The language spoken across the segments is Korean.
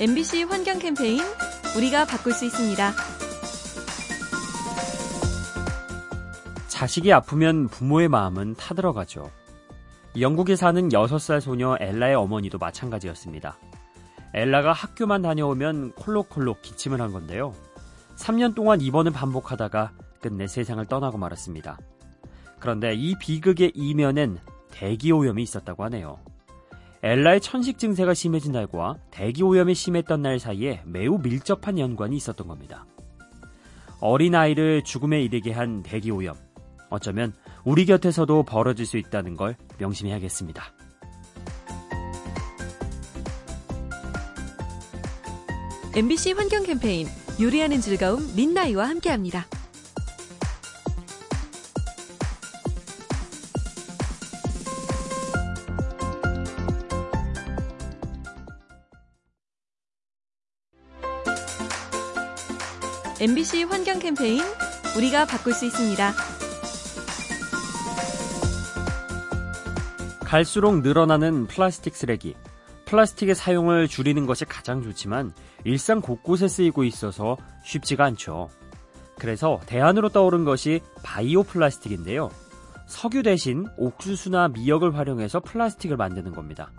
MBC 환경 캠페인 우리가 바꿀 수 있습니다. 자식이 아프면 부모의 마음은 타들어가죠. 영국에 사는 6살 소녀 엘라의 어머니도 마찬가지였습니다. 엘라가 학교만 다녀오면 콜록콜록 기침을 한 건데요. 3년 동안 입원을 반복하다가 끝내 세상을 떠나고 말았습니다. 그런데 이 비극의 이면엔 대기 오염이 있었다고 하네요. 엘라의 천식 증세가 심해진 날과 대기 오염이 심했던 날 사이에 매우 밀접한 연관이 있었던 겁니다. 어린아이를 죽음에 이르게 한 대기 오염. 어쩌면 우리 곁에서도 벌어질 수 있다는 걸 명심해야겠습니다. MBC 환경 캠페인 요리하는 즐거움 민나이와 함께합니다. MBC 환경 캠페인 우리가 바꿀 수 있습니다. 갈수록 늘어나는 플라스틱 쓰레기. 플라스틱의 사용을 줄이는 것이 가장 좋지만 일상 곳곳에 쓰이고 있어서 쉽지가 않죠. 그래서 대안으로 떠오른 것이 바이오 플라스틱인데요. 석유 대신 옥수수나 미역을 활용해서 플라스틱을 만드는 겁니다.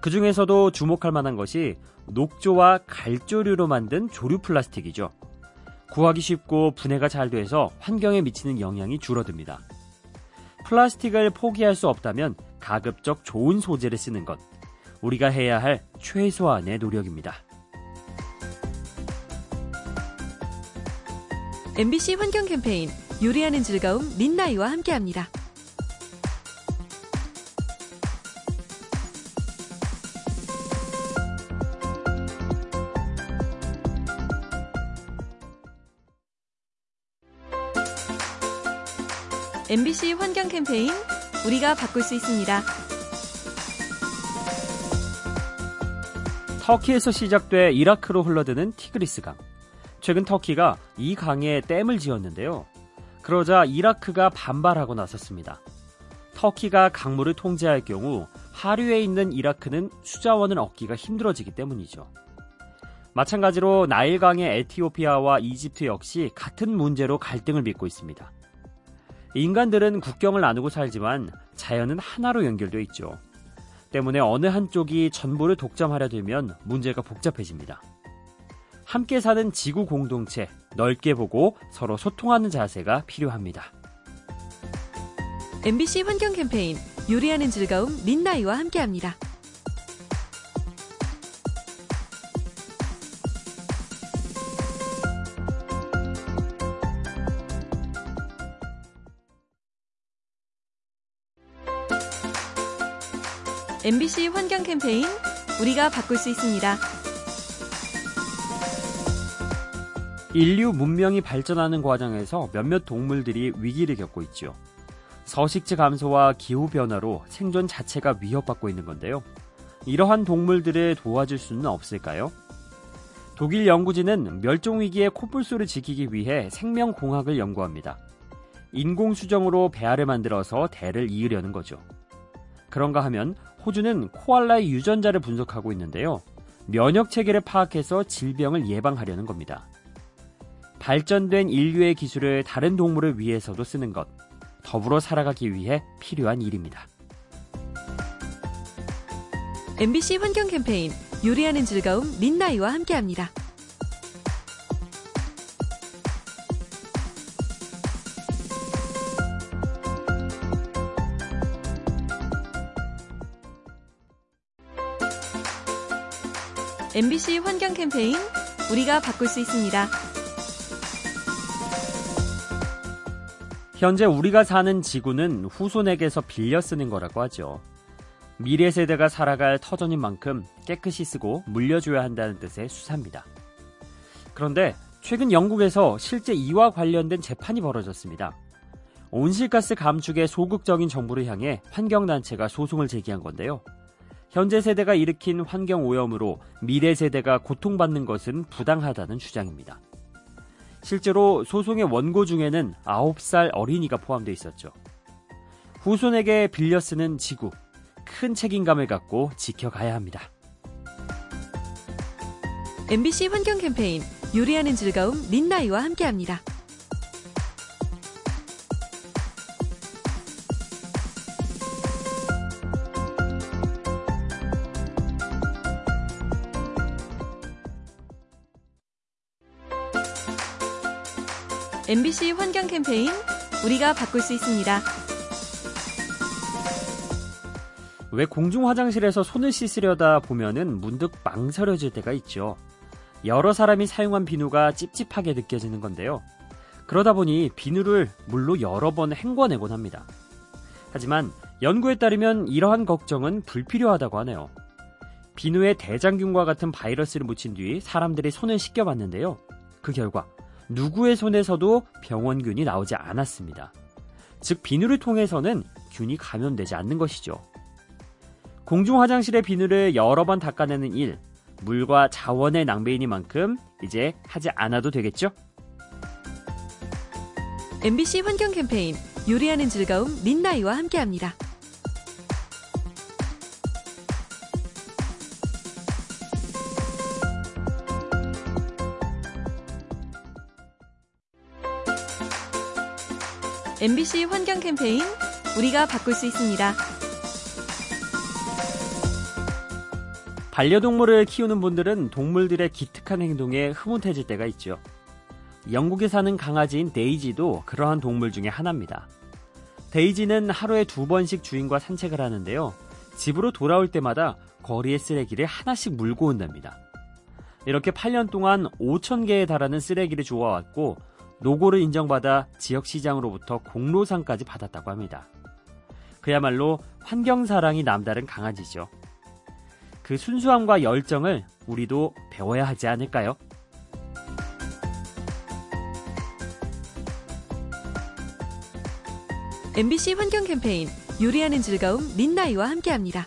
그 중에서도 주목할 만한 것이 녹조와 갈조류로 만든 조류 플라스틱이죠. 구하기 쉽고 분해가 잘 돼서 환경에 미치는 영향이 줄어듭니다. 플라스틱을 포기할 수 없다면 가급적 좋은 소재를 쓰는 것. 우리가 해야 할 최소한의 노력입니다. MBC 환경 캠페인 요리하는 즐거움 민나이와 함께합니다. MBC 환경 캠페인 우리가 바꿀 수 있습니다. 터키에서 시작돼 이라크로 흘러드는 티그리스 강. 최근 터키가 이 강에 댐을 지었는데요. 그러자 이라크가 반발하고 나섰습니다. 터키가 강물을 통제할 경우 하류에 있는 이라크는 수자원을 얻기가 힘들어지기 때문이죠. 마찬가지로 나일강의 에티오피아와 이집트 역시 같은 문제로 갈등을 빚고 있습니다. 인간들은 국경을 나누고 살지만 자연은 하나로 연결되어 있죠. 때문에 어느 한쪽이 전부를 독점하려 들면 문제가 복잡해집니다. 함께 사는 지구 공동체, 넓게 보고 서로 소통하는 자세가 필요합니다. MBC 환경 캠페인 요리하는 즐거움 민나이와 함께합니다. MBC 환경 캠페인 우리가 바꿀 수 있습니다. 인류 문명이 발전하는 과정에서 몇몇 동물들이 위기를 겪고 있죠. 서식지 감소와 기후 변화로 생존 자체가 위협받고 있는 건데요. 이러한 동물들을 도와줄 수는 없을까요? 독일 연구진은 멸종 위기의 코뿔소를 지키기 위해 생명공학을 연구합니다. 인공수정으로 배알을 만들어서 대를 이으려는 거죠. 그런가 하면 호주는 코알라의 유전자를 분석하고 있는데요. 면역 체계를 파악해서 질병을 예방하려는 겁니다. 발전된 인류의 기술을 다른 동물을 위해서도 쓰는 것, 더불어 살아가기 위해 필요한 일입니다. MBC 환경 캠페인 요리하는 즐거움 민나이와 함께합니다. MBC 환경 캠페인 우리가 바꿀 수 있습니다. 현재 우리가 사는 지구는 후손에게서 빌려 쓰는 거라고 하죠. 미래 세대가 살아갈 터전인 만큼 깨끗이 쓰고 물려줘야 한다는 뜻의 수사입니다. 그런데 최근 영국에서 실제 이와 관련된 재판이 벌어졌습니다. 온실가스 감축의 소극적인 정부를 향해 환경단체가 소송을 제기한 건데요. 현재 세대가 일으킨 환경 오염으로 미래 세대가 고통받는 것은 부당하다는 주장입니다. 실제로 소송의 원고 중에는 9살 어린이가 포함되어 있었죠. 후손에게 빌려 쓰는 지구, 큰 책임감을 갖고 지켜가야 합니다. MBC 환경 캠페인 요리하는 즐거움 린나이와 함께합니다. MBC 환경 캠페인 우리가 바꿀 수 있습니다. 왜 공중 화장실에서 손을 씻으려다 보면은 문득 망설여질 때가 있죠. 여러 사람이 사용한 비누가 찝찝하게 느껴지는 건데요. 그러다 보니 비누를 물로 여러 번 헹궈내곤 합니다. 하지만 연구에 따르면 이러한 걱정은 불필요하다고 하네요. 비누에 대장균과 같은 바이러스를 묻힌 뒤 사람들이 손을 씻겨봤는데요. 그 결과 누구의 손에서도 병원균이 나오지 않았습니다. 즉 비누를 통해서는 균이 감염되지 않는 것이죠. 공중 화장실의 비누를 여러 번 닦아내는 일, 물과 자원의 낭비이니만큼 이제 하지 않아도 되겠죠? MBC 환경 캠페인 요리하는 즐거움 린나이와 함께합니다. MBC 환경 캠페인 우리가 바꿀 수 있습니다. 반려동물을 키우는 분들은 동물들의 기특한 행동에 흐뭇해질 때가 있죠. 영국에 사는 강아지인 데이지도 그러한 동물 중에 하나입니다. 데이지는 하루에 두 번씩 주인과 산책을 하는데요. 집으로 돌아올 때마다 거리의 쓰레기를 하나씩 물고 온답니다. 이렇게 8년 동안 5천 개에 달하는 쓰레기를 주워왔고 노고를 인정받아 지역 시장으로부터 공로상까지 받았다고 합니다. 그야말로 환경사랑이 남다른 강아지죠. 그 순수함과 열정을 우리도 배워야 하지 않을까요? MBC 환경 캠페인 요리하는 즐거움 린나이와 함께합니다.